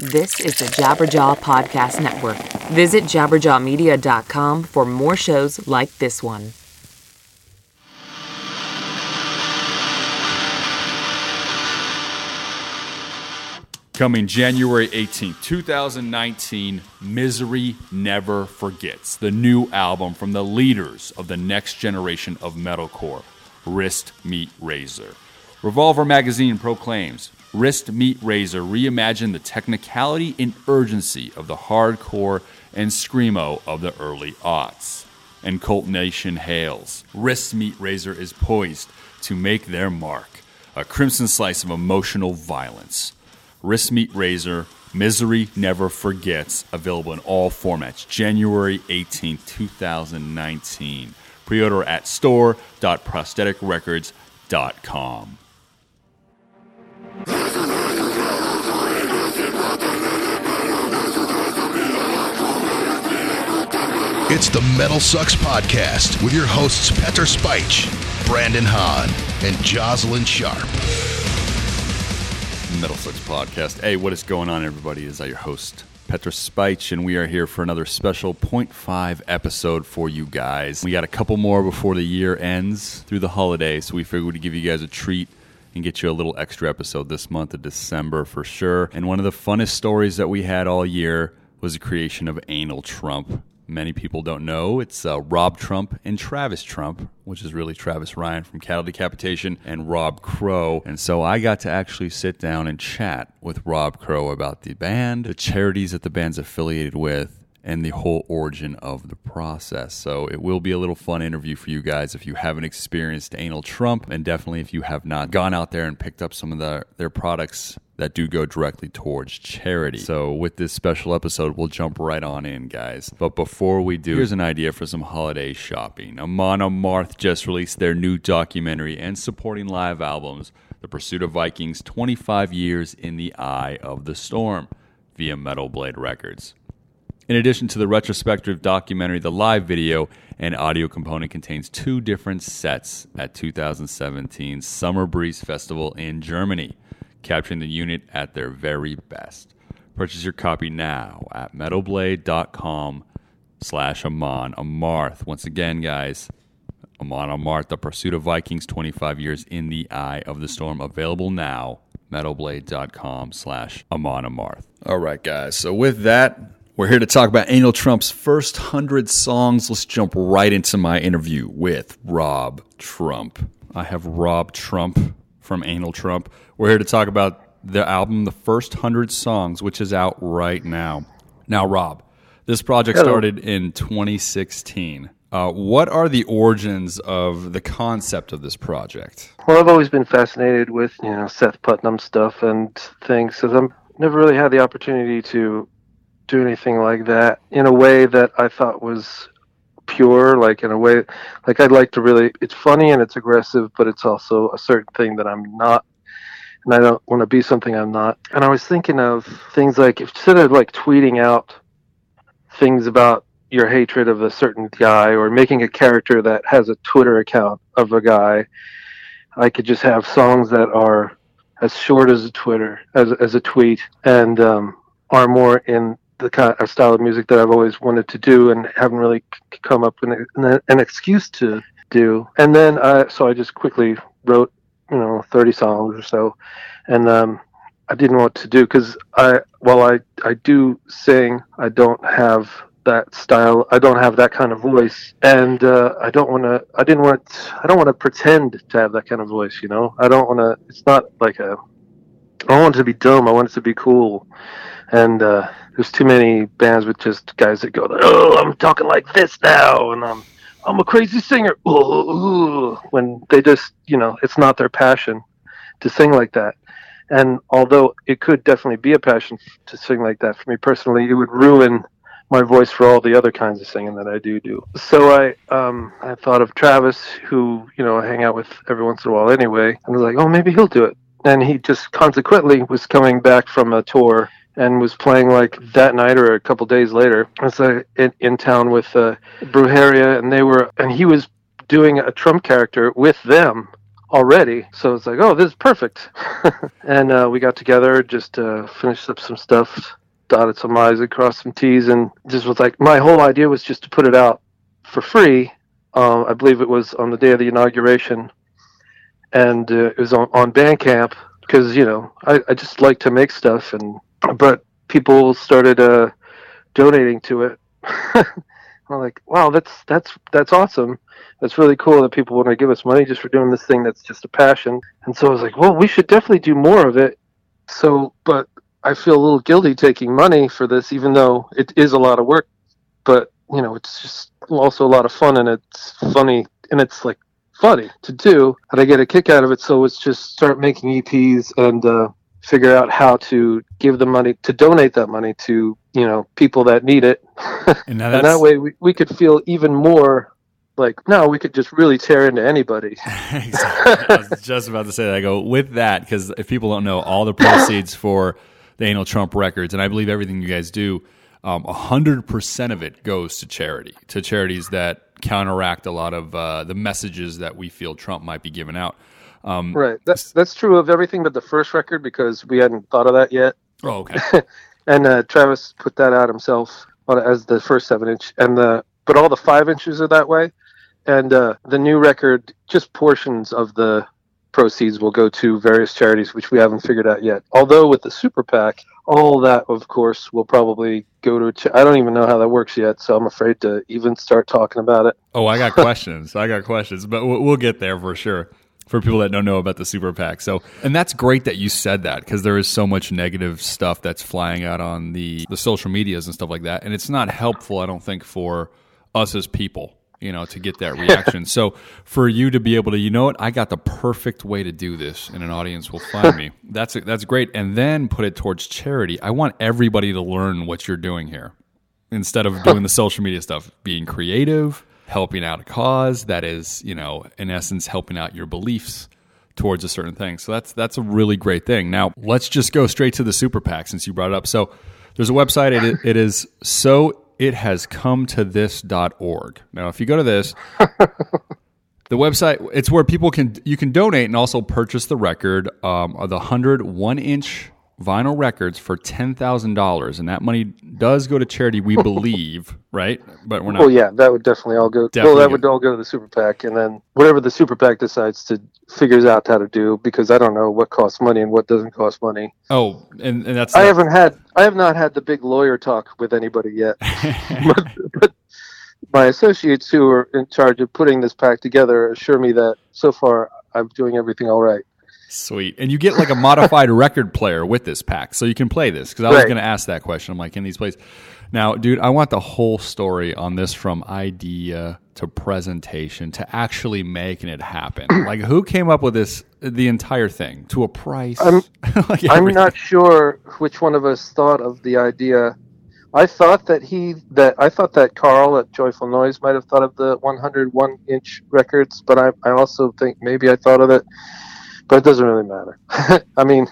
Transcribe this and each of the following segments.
This is the Jabberjaw Podcast Network. Visit jabberjawmedia.com for more shows like this one. Coming January 18th, 2019, Misery Never Forgets, the new album from the leaders of the next generation of metalcore, Wrist Meat Razor. Revolver magazine proclaims Wristmeetrazor reimagined the technicality and urgency of the hardcore and screamo of the early aughts. And Cvlt Nation hails. Wristmeetrazor is poised to make their mark, a crimson slice of emotional violence. Wristmeetrazor, Misery Never Forgets, available in all formats, January 18, 2019. Pre order at store.prostheticrecords.com. It's the Metal Sucks Podcast with your hosts Petter Speich, Brandon Hahn, and Jocelyn Sharp. Metal Sucks Podcast. Hey, what is going on, everybody? Is I your host, Petra Speich, and we are here for another special 0.5 episode for you guys. We got a couple more before the year ends through the holidays, so we figured we'd give you guys a treat and get you a little extra episode this month of December for sure. And one of the funnest stories that we had all year was the creation of Anal Trump. Many people don't know it's uh, Rob Trump and Travis Trump, which is really Travis Ryan from Cattle Decapitation and Rob Crow. And so I got to actually sit down and chat with Rob Crow about the band, the charities that the band's affiliated with, and the whole origin of the process. So it will be a little fun interview for you guys if you haven't experienced Anal Trump, and definitely if you have not gone out there and picked up some of the, their products that do go directly towards charity. So with this special episode, we'll jump right on in, guys. But before we do, here's an idea for some holiday shopping. Amon Amarth just released their new documentary and supporting live albums, The Pursuit of Vikings 25 Years in the Eye of the Storm, via Metal Blade Records. In addition to the retrospective documentary, the live video and audio component contains two different sets at 2017 Summer Breeze Festival in Germany, capturing the unit at their very best. Purchase your copy now at metalblade.com slash Amon Amarth. Once again, guys, Amon Amarth, The Pursuit of Vikings, 25 Years in the Eye of the Storm, available now, metalblade.com slash Amon Amarth. All right, guys, so with that, we're here to talk about Anal Trump's first 100 songs. Let's jump right into my interview with Rob Trump. I have Rob Trump from Anal Trump. We're here to talk about the album, The First 100 Songs, which is out right now. Now, Rob, this project Hello. started in 2016. Uh, what are the origins of the concept of this project? Well, I've always been fascinated with you know Seth Putnam stuff and things, so I've never really had the opportunity to do anything like that in a way that I thought was pure, like in a way like I'd like to really. It's funny and it's aggressive, but it's also a certain thing that I'm not, and I don't want to be something I'm not. And I was thinking of things like instead of like tweeting out things about your hatred of a certain guy or making a character that has a Twitter account of a guy, I could just have songs that are as short as a Twitter, as, as a tweet, and um, are more in the kind of style of music that I've always wanted to do and haven't really come up with an, an excuse to do. And then, I, so I just quickly wrote, you know, 30 songs or so, and um, I didn't know what to do because I, while I, I do sing, I don't have that style. I don't have that kind of voice, and uh, I don't want to. I didn't want. I don't want to pretend to have that kind of voice. You know, I don't want to. It's not like a. I don't want it to be dumb. I want it to be cool, and uh, there's too many bands with just guys that go, "Oh, I'm talking like this now," and I'm, I'm a crazy singer. Ooh," when they just, you know, it's not their passion to sing like that. And although it could definitely be a passion to sing like that for me personally, it would ruin my voice for all the other kinds of singing that I do do. So I um I thought of Travis, who you know I hang out with every once in a while anyway, and I was like, oh maybe he'll do it. And he just consequently was coming back from a tour and was playing like that night or a couple days later. I was uh, in, in town with uh, Brujeria, and they were and he was doing a Trump character with them already. So it's like, oh, this is perfect. and uh, we got together, just uh, finished up some stuff, dotted some I's, and crossed some T's, and just was like, my whole idea was just to put it out for free. Uh, I believe it was on the day of the inauguration, and uh, it was on, on Bandcamp because you know I, I just like to make stuff, and but people started uh, donating to it. I'm like, wow, that's that's that's awesome. That's really cool that people want to give us money just for doing this thing that's just a passion. And so I was like, well, we should definitely do more of it. So, but I feel a little guilty taking money for this, even though it is a lot of work. But you know, it's just also a lot of fun, and it's funny, and it's like funny to do, and I get a kick out of it. So it's just start making EPs and uh, figure out how to give the money to donate that money to you know people that need it, And, and that way we, we could feel even more like no, we could just really tear into anybody. exactly. I was just about to say that. I go with that because if people don't know, all the proceeds for the Anal Trump records, and I believe everything you guys do, um, hundred percent of it goes to charity, to charities that counteract a lot of uh, the messages that we feel Trump might be giving out. Um, Right. That's that's true of everything but the first record because we hadn't thought of that yet. oh, okay. and uh, Travis put that out himself on, as the first seven inch, and the but all the five inches are that way, and uh, the new record, just portions of the proceeds will go to various charities, which we haven't figured out yet. Although with the super PAC, all that, of course, will probably go to. a cha- I don't even know how that works yet, so I'm afraid to even start talking about it. Oh, I got questions. I got questions, but we'll, we'll get there for sure. For people that don't know about the super PAC, so and that's great that you said that because there is so much negative stuff that's flying out on the the social medias and stuff like that, and it's not helpful. I don't think for us as people, you know, to get that reaction. so for you to be able to, you know what, I got the perfect way to do this, and an audience will find me. That's that's great, and then put it towards charity. I want everybody to learn what you're doing here instead of doing the social media stuff, being creative, helping out a cause that is, you know, in essence, helping out your beliefs towards a certain thing. So that's that's a really great thing. Now let's just go straight to the super PAC since you brought it up. So there's a website. It, it is so it has come to this.org. Now if you go to this, the website it's where people can you can donate and also purchase the record um, of the 100 one inch vinyl records for $10,000 and that money does go to charity we believe, right? But we're not Well, yeah, that would definitely all go. Definitely well, that would all go to the super PAC, and then whatever the super PAC decides to figures out how to do, because I don't know what costs money and what doesn't cost money. Oh, and, and that's I haven't had, I have not had the big lawyer talk with anybody yet. but, but my associates who are in charge of putting this pack together assure me that so far I'm doing everything all right. Sweet. And you get like a modified record player with this pack, so you can play this. Because I was going to ask that question. I'm like, in these plays? Now, dude, I want the whole story on this from idea to presentation to actually making it happen. like, who came up with this, the entire thing, to a price? I'm- Like I'm not sure which one of us thought of the idea. I thought that he that I thought that Karl at Joyful Noise might have thought of the 101 inch records, but I I also think maybe I thought of it, but it doesn't really matter. I mean,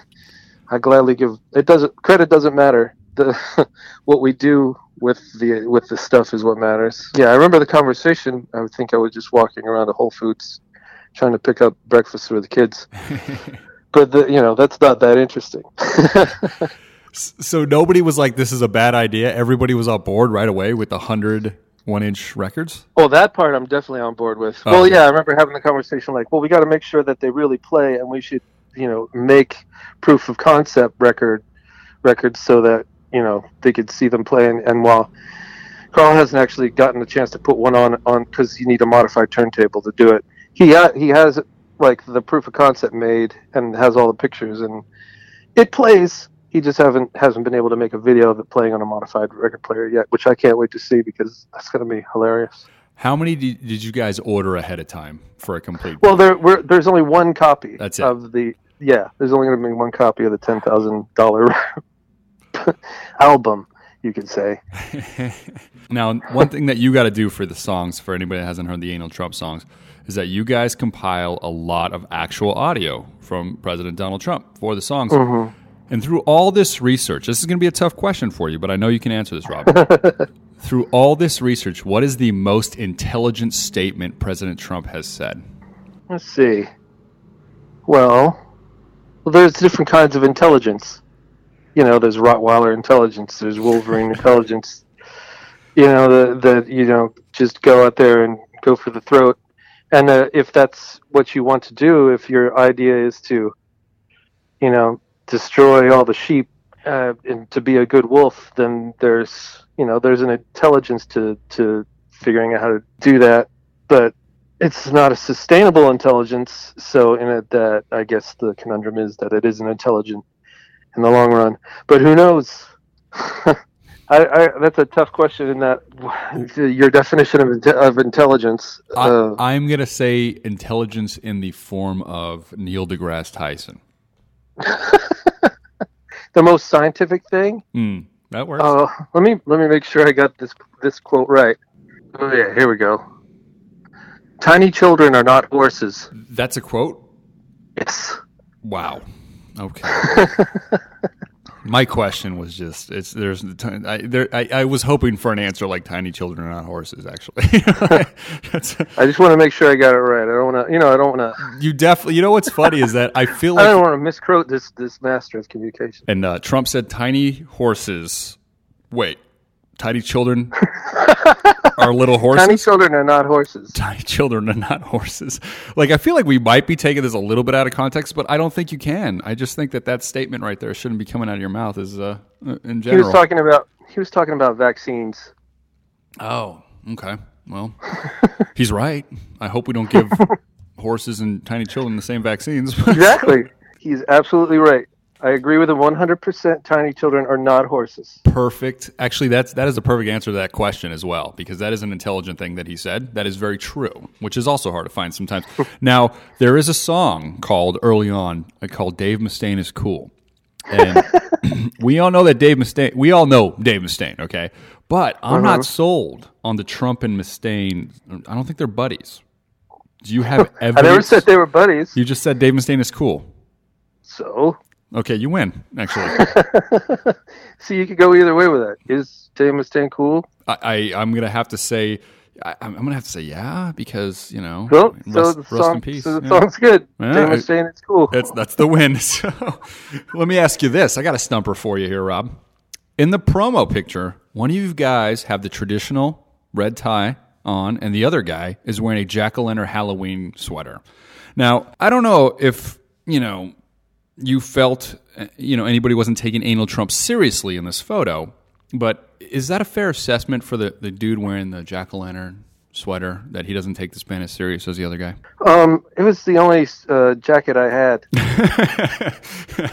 I gladly give it doesn't credit doesn't matter. The what we do with the with the stuff is what matters. Yeah, I remember the conversation. I think I was just walking around a Whole Foods, trying to pick up breakfast for the kids. But the, you know that's not that interesting. So nobody was like, this is a bad idea. Everybody was on board right away with the 100 one inch records. Well, that part I'm definitely on board with. Oh, well, yeah, I remember having the conversation like, well, we got to make sure that they really play, and we should, you know, make proof of concept record records so that you know they could see them play. And, and while Karl hasn't actually gotten a chance to put one on on because you need a modified turntable to do it, he ha- he has like the proof of concept made and has all the pictures and it plays. He just haven't hasn't been able to make a video of it playing on a modified record player yet, which I can't wait to see because that's going to be hilarious. How many did, did you guys order ahead of time for a complete? Well, there we're, there's only one copy That's it. of the yeah. There's only going to be one copy of the ten thousand dollar album. You could say. now, one thing that you got to do for the songs, for anybody that hasn't heard the Anal Trump songs, is that you guys compile a lot of actual audio from President Donald Trump for the songs. Mm-hmm. And through all this research, this is going to be a tough question for you, but I know you can answer this, Robert. through all this research, what is the most intelligent statement President Trump has said? Let's see. Well, well, there's different kinds of intelligence. You know, there's Rottweiler intelligence, there's Wolverine intelligence. You know, the the you know just go out there and go for the throat. And uh, if that's what you want to do, if your idea is to, you know, destroy all the sheep uh, and to be a good wolf, then there's you know there's an intelligence to to figuring out how to do that. But it's not a sustainable intelligence. So in it, that I guess the conundrum is that it isn't intelligent in the long run. But who knows? I, I, that's a tough question. In that your definition of of intelligence. Uh, I, I'm going to say intelligence in the form of Neil deGrasse Tyson. the most scientific thing. Mm, that works. Uh, let me let me make sure I got this this quote right. Oh yeah, here we go. Tiny children are not horses. That's a quote. Yes. Wow. Okay. My question was just it's there's I, there I, I was hoping for an answer like tiny children are not horses actually. I just want to make sure I got it right. I don't want to, you know, I don't want to. you definitely you know what's funny is that I feel like I don't want to misquote this this master of communication. and uh, Trump said tiny horses. Wait, tiny children are little horses. Tiny children are not horses. tiny children are not horses. Like I feel like we might be taking this a little bit out of context, but I don't think you can. I just think that that statement right there shouldn't be coming out of your mouth. Is uh, in general. He was talking about he was talking about vaccines. oh, okay. Well, he's right. I hope we don't give horses and tiny children the same vaccines. Exactly. He's absolutely right. I agree with him 100%. Tiny children are not horses. perfect. Actually, that's that is a perfect answer to that question as well, because that is an intelligent thing that he said. That is very true, which is also hard to find sometimes. now, there is a song called early on uh, called "Dave Mustaine is Cool," and we all know that Dave Mustaine. We all know Dave Mustaine, okay? But I'm not sold on the Trump and Mustaine. I don't think they're buddies. Do you have ever I never said they were buddies. You just said Dave Mustaine is cool. So, Okay, you win. Actually, see, you could go either way with that. Is Dave Mustaine cool? I, I I'm gonna have to say I, I'm gonna have to say yeah because you know Well, rest, so the rest song, in peace. so the Yeah. song's good. Yeah, Mustaine, it's cool. That's that's the win. So let me ask you this: I got a stumper for you here, Rob. In the promo picture, one of you guys have the traditional red tie on, and the other guy is wearing a jack o' lantern Halloween sweater. Now, I don't know if you know you felt you know anybody wasn't taking anal Trump seriously in this photo, but is that a fair assessment for the, the dude wearing the jack o' lantern sweater that he doesn't take the band as serious as the other guy? Um, it was the only uh, jacket I had.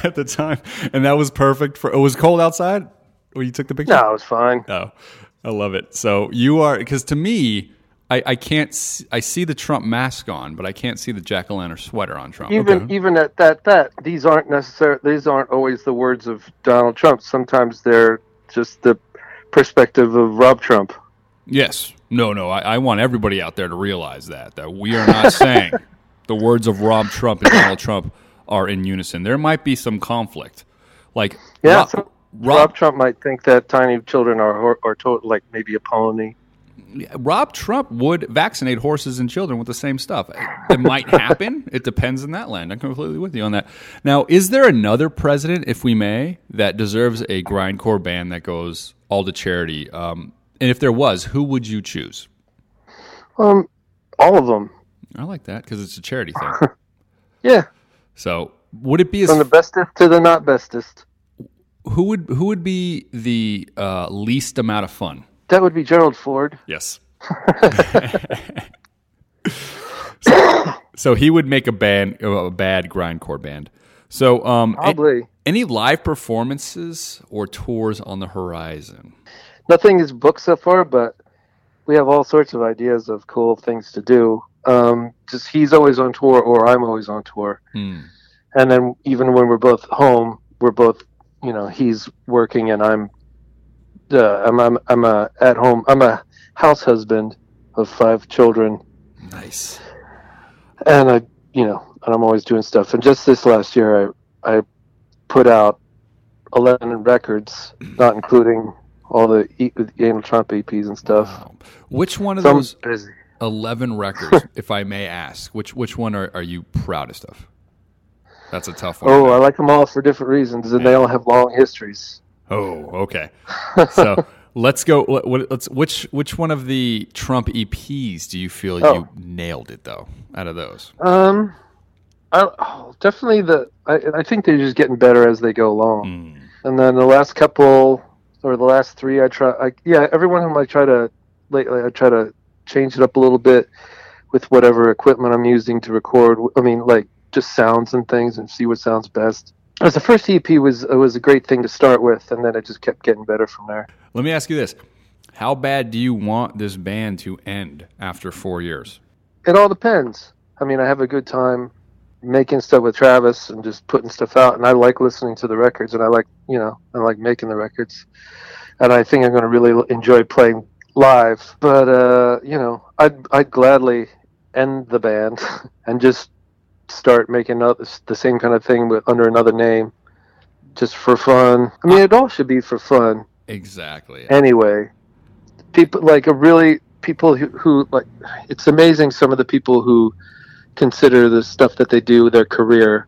at the time, and that was perfect for. It was cold outside when you took the picture. No, it was fine. Oh, I love it. So you are because to me, I, I can't. s- I see the Trump mask on, but I can't see the jack o' lantern sweater on Trump. Even okay. even at that that these aren't necessary. These aren't always the words of Donald Trump. Sometimes they're just the perspective of Rob Trump. Yes. No. No. I, I want everybody out there to realize that that we are not saying the words of Rob Trump and Donald Trump are in unison. There might be some conflict, like Yeah, Rob, so Rob, Rob Trump might think that tiny children are are, are to, like maybe a pony. Rob Trump would vaccinate horses and children with the same stuff. It might happen. it depends on that land. I'm completely with you on that. Now, is there another president, if we may, that deserves a grindcore ban that goes all to charity? Um, and if there was, who would you choose? Um, all of them. I like that because it's a charity thing. Yeah, So, would it be as from the bestest to the not bestest. who would who would be the uh, least amount of fun? That would be Gerald Ford. Yes. so, so he would make a band, a bad grindcore band. So, um, a- Probably. any live performances or tours on the horizon? Nothing is booked so far, but we have all sorts of ideas of cool things to do. Um, just he's always on tour, or I'm always on tour. Hmm. and then even when we're both home, we're both, you know, he's working and I'm, uh, I'm, I'm, I'm a at home, I'm a house husband of five children, Nice. and I, you know, and I'm always doing stuff. And just this last year, I, I put out 11 records, not including all the E- Anal Trump EPs and stuff. Wow. Which one of So those busy. eleven records, if I may ask, which which one are, are you proudest of? That's a tough one. Oh, I like them all for different reasons, and they all have long histories. Oh, okay. So let's go. Let's which which one of the Trump EPs do you feel Oh. you nailed it though? Out of those, Um, I, oh, definitely the. I, I think they're just getting better as they go along. Mm. And then the last couple, or the last three, I try. I, yeah, every one of them I try to lately. I try to change it up a little bit with whatever equipment I'm using to record. I mean, like just sounds and things, and see what sounds best. As the first EP was it was a great thing to start with, and then it just kept getting better from there. let me ask you this: How bad do you want this band to end after four years? It all depends. I mean, I have a good time making stuff with Travis and just putting stuff out, and I like listening to the records, and I like, you know, I like making the records, and I think I'm going to really enjoy playing live. But uh, you know, I'd I'd gladly end the band and just start making other, the same kind of thing but under another name, just for fun. I mean, it all should be for fun Exactly. anyway. People like a really people who, who like it's amazing some of the people who consider the stuff that they do their career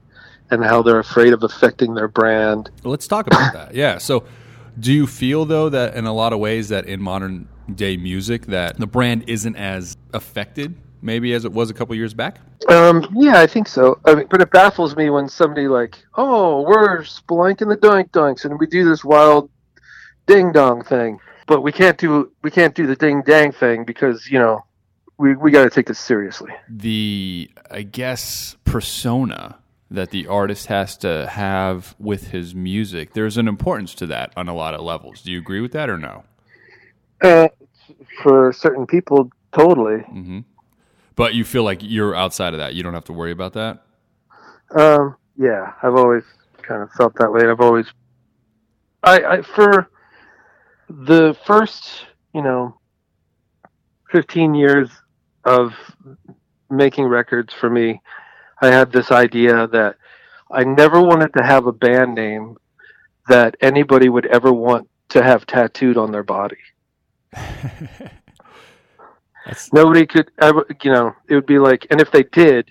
and how they're afraid of affecting their brand. Let's talk about that. Yeah. So, do you feel though that in a lot of ways that in modern day music that the brand isn't as affected maybe as it was a couple years back? Um, yeah, I think so. I mean, but it baffles me when somebody like, oh, we're spelunking the doink doinks and we do this wild ding dong thing, but we can't do we can't do the ding dang thing because you know we we got to take this seriously. The I guess persona that the artist has to have with his music. There's an importance to that on a lot of levels. Do you agree with that or no? Uh, for certain people, totally. hmm But you feel like you're outside of that. You don't have to worry about that. Um, yeah, I've always kind of felt that way. I've always, I, I for the first, you know, fifteen years of making records for me, I had this idea that I never wanted to have a band name that anybody would ever want to have tattooed on their body. That's Nobody could ever, you know, it would be like, and if they did,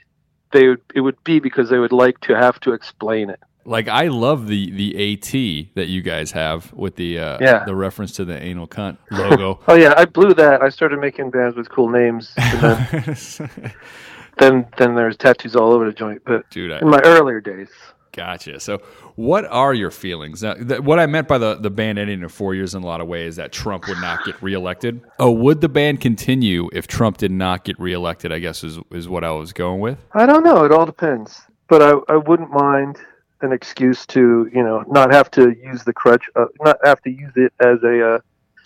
they would, it would be because they would like to have to explain it. like I love the the AT that you guys have with the uh, Yeah. the reference to the anal cunt logo. Oh yeah, I blew that. I started making bands with cool names, and then then, then there's tattoos all over the joint. But Dude, I, in my earlier days, Gotcha. So, what are your feelings? Now, th- what I meant by the, the band ending in four years in a lot of ways that Trump would not get reelected. Oh, would the band continue if Trump did not get reelected? I guess is is what I was going with. I don't know. It all depends. But I, I wouldn't mind an excuse to you know not have to use the crutch, uh, not have to use it as a uh,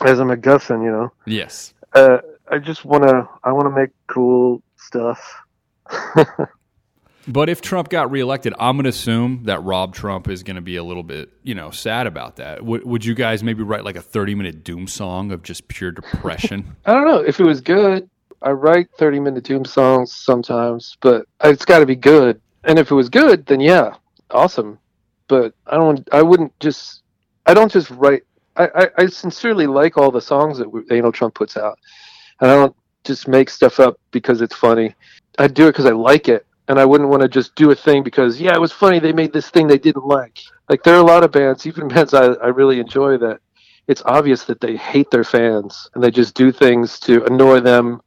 as a MacGuffin. You know, Yes. uh, I just wanna I wanna make cool stuff. But if Trump got reelected, I'm going to assume that Rob Trump is going to be a little bit, you know, sad about that. Would would you guys maybe write like a 30 minute doom song of just pure depression? I don't know if it was good. I write thirty minute doom songs sometimes, but it's got to be good. And if it was good, then yeah, awesome. But I don't. I wouldn't just. I don't just write. I, I, I sincerely like all the songs that Anal Trump puts out, and I don't just make stuff up because it's funny. I do it because I like it, and I wouldn't want to just do a thing because yeah, it was funny. They made this thing they didn't like. Like there are a lot of bands, even bands I, I really enjoy that it's obvious that they hate their fans and they just do things to annoy them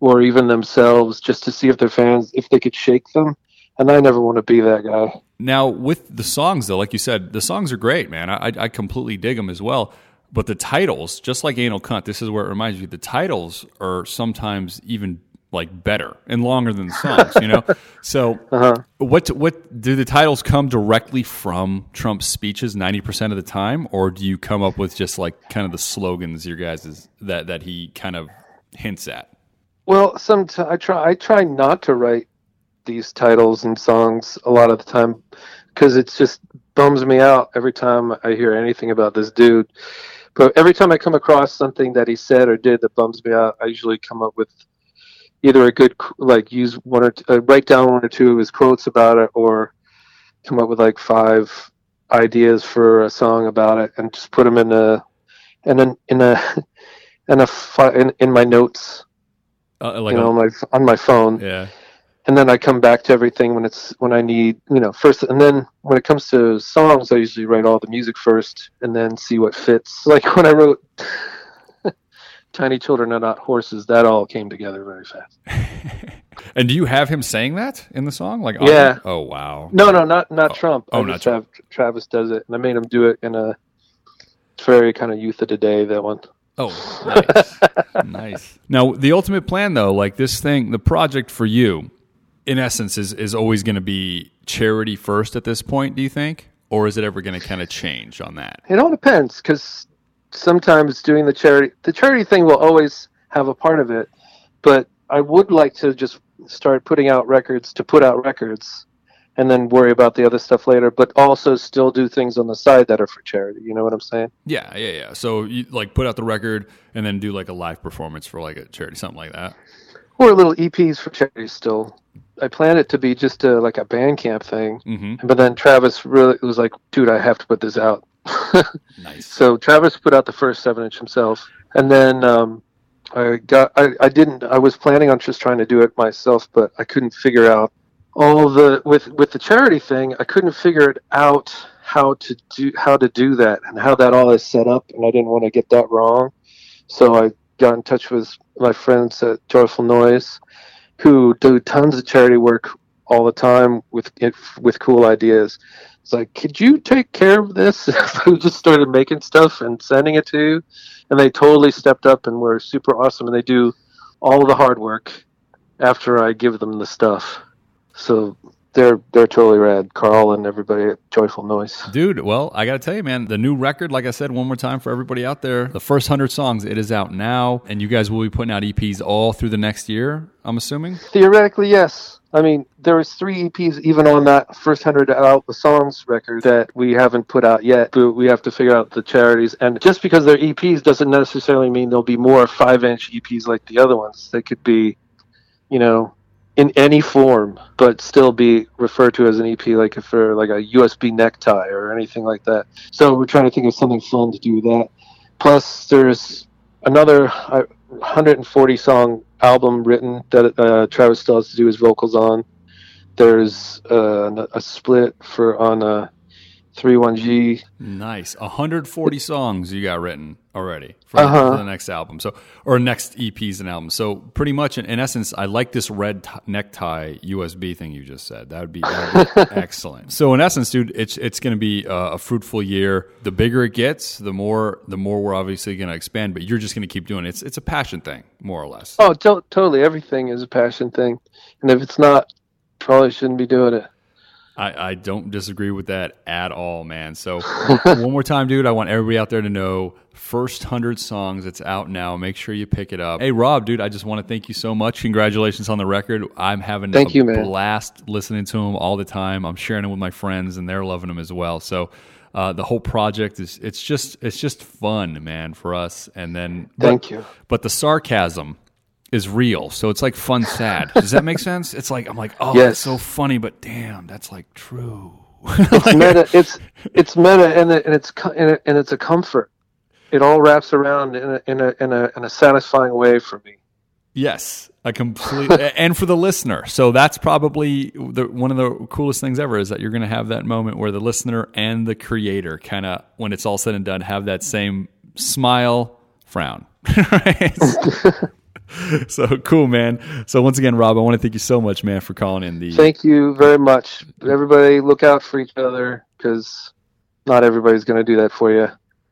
or even themselves just to see if their fans if they could shake them and i never want to be that guy Now, with the songs, though, like you said, the songs are great, man. I, I completely dig them as well. But the titles, just like Anal Cunt, this is where it reminds me. The titles are sometimes even like better and longer than the songs. You know, so uh-huh. what what do the titles come directly from Trump's speeches ninety percent of the time, or do you come up with just like kind of the slogans your guys is that that he kind of hints at? well sometimes i try i try not to write these titles and songs a lot of the time because it just bums me out every time i hear anything about this dude but every time i come across something that he said or did that bums me out i usually come up with either a good like use one or t- uh, write down one or two of his quotes about it or come up with like five ideas for a song about it and just put them in a in a in a in a fi- in, in my notes Uh, like you know on my on my phone. Yeah, and then I come back to everything when it's when I need you know first and then when it comes to songs I usually write all the music first and then see what fits. Like when I wrote Tiny Children Are Not Horses that all came together very fast And do you have him saying that in the song? Like, Yeah. Oh, wow. no no not not oh, Trump oh, I not have Travis does it and I made him do it in a very kind of youth of the day that one Oh, nice. nice. Now, the ultimate plan, though, like this thing, the project for you, in essence, is, is always going to be charity first at this point, do you think? Or is it ever going to kind of change on that? It all depends because sometimes doing the charity, the charity thing will always have a part of it. But I would like to just start putting out records to put out records, and then worry about the other stuff later. But also still do things on the side that are for charity. You know what I'm saying? Yeah, yeah, yeah. So, you like put out the record and then do like a live performance for like a charity, something like that. Or little EPs for charity still. I planned it to be just a, like a Bandcamp thing, Mm-hmm. but then Travis really was like, "Dude, I have to put this out." Nice. So Travis put out the first seven inch himself, and then um, I got I, I didn't I was planning on just trying to do it myself, but I couldn't figure out all the with with the charity thing. I couldn't figure it out how to do how to do that and how that all is set up, and I didn't want to get that wrong. So I got in touch with my friends at Joyful Noise, who do tons of charity work all the time with with cool ideas. It's like, could you take care of this? we just started making stuff and sending it to you, and they totally stepped up and were super awesome. And they do all the hard work after I give them the stuff. So they're they're totally rad. Karl and everybody at Joyful Noise. Dude, well, I got to tell you, man, the new record, like I said one more time for everybody out there, the first 100 songs, it is out now. And you guys will be putting out EPs all through the next year, I'm assuming? Theoretically, yes. I mean, there was three EPs even on that first hundred out the songs record that we haven't put out yet. But we have to figure out the charities, and just because they're EPs doesn't necessarily mean there'll be more five-inch EPs like the other ones. They could be, you know, in any form, but still be referred to as an EP, like if for like a USB necktie or anything like that. So we're trying to think of something fun to do with that. Plus, there's another uh, 140 song album written that uh, Travis still has to do his vocals on. There's uh, a split for on a 31G. Nice. 140 songs you got written already for, Uh-huh. for the next album. So, or next EPs and albums. So, pretty much in, in essence, I like this red t- necktie USB thing you just said. That would be, that would be excellent. So, in essence, dude, it's it's going to be uh, a fruitful year. The bigger it gets, the more the more we're obviously going to expand. But you're just going to keep doing it. It's it's a passion thing, more or less. Oh, to- totally. Everything is a passion thing, and if it's not, probably shouldn't be doing it. I, I don't disagree with that at all, man. So one more time, dude, I want everybody out there to know first hundred songs. It's out now. Make sure you pick it up. Hey, Rob, dude, I just want to thank you so much. Congratulations on the record. I'm having Thank a you, man. blast listening to them all the time. I'm sharing them with my friends, and they're loving them as well. So. Uh, the whole project is it's just it's just fun man for us and then Thank but, you. but the sarcasm is real so it's like fun sad does that make sense it's like i'm like oh Yes. that's so funny but damn that's like true It's meta. It's it's meta, and, it, and it's and, and it's a comfort. It all wraps around in a in a in a, in a satisfying way for me. Yes, a complete and for the listener. So that's probably the, one of the coolest things ever is that you're going to have that moment where the listener and the creator kind of, when it's all said and done, have that same smile, frown. right? so cool, man. So once again, Rob, I want to thank you so much, man, for calling in the. Thank you very much. Everybody, look out for each other because not everybody's going to do that for you.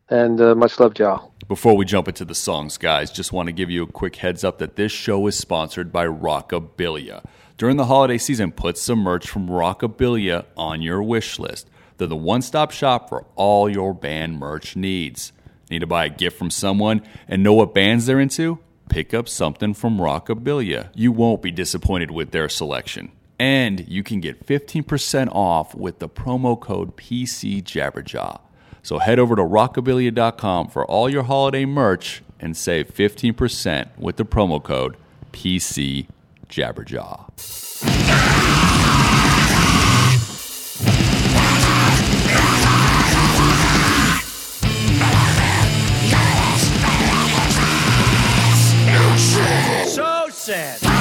And uh, much love, to y'all. Before we jump into the songs, guys, just want to give you a quick heads up that this show is sponsored by Rockabilia. During the holiday season, put some merch from Rockabilia on your wish list. They're the one stop shop for all your band merch needs. Need to buy a gift from someone and know what bands they're into? Pick up something from Rockabilia. You won't be disappointed with their selection. And you can get 15% off with the promo code PCJabberjaw. So head over to rockabilia.com for all your holiday merch and save 15% with the promo code PCJabberjaw. So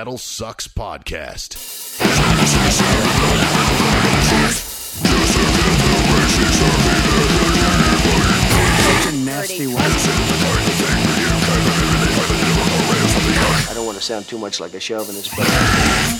Metal Sucks Podcast. Such a nasty one. I don't want to sound too much like a chauvinist, but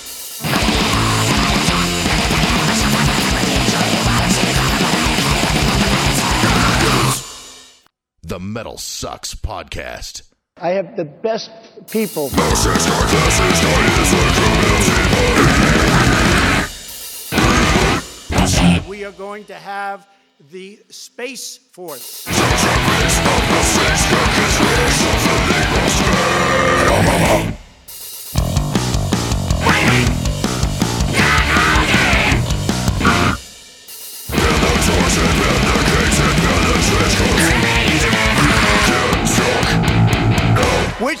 The Metal Sucks Podcast. I have the best people. We are going to have the Space Force.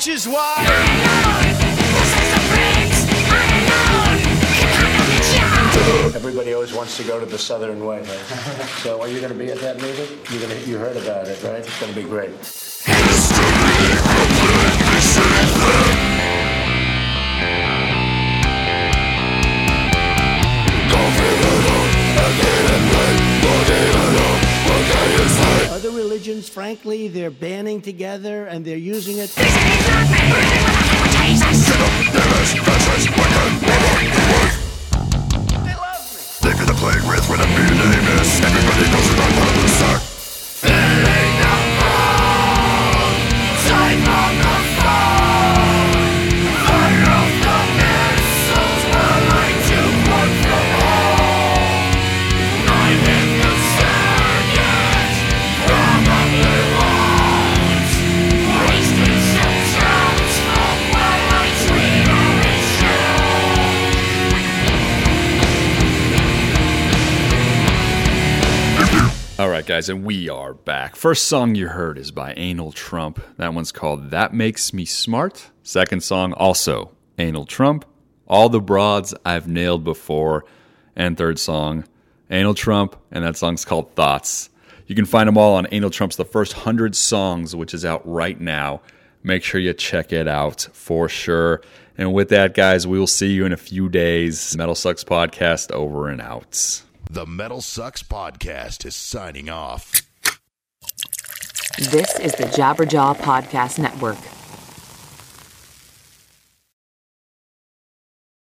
Which is why. Everybody always wants to go to the Southern Way, right? so, are you going to be at that meeting? You're gonna, you heard about it, right? It's going to be great. Other religions, frankly, they're banding together and they're using it. Guys, and we are back. First song you heard is by Anal Trump. That one's called That Makes Me Smart. Second song, also Anal Trump. All the Broads I've Nailed Before. And third song, Anal Trump, and that song's called Thoughts. You can find them all on Anal Trump's The First 100 Songs, which is out right now. Make sure you check it out for sure. And with that, guys, we will see you in a few days. MetalSucks Podcast over and out. The MetalSucks Podcast is signing off. This is the Jabberjaw Podcast Network.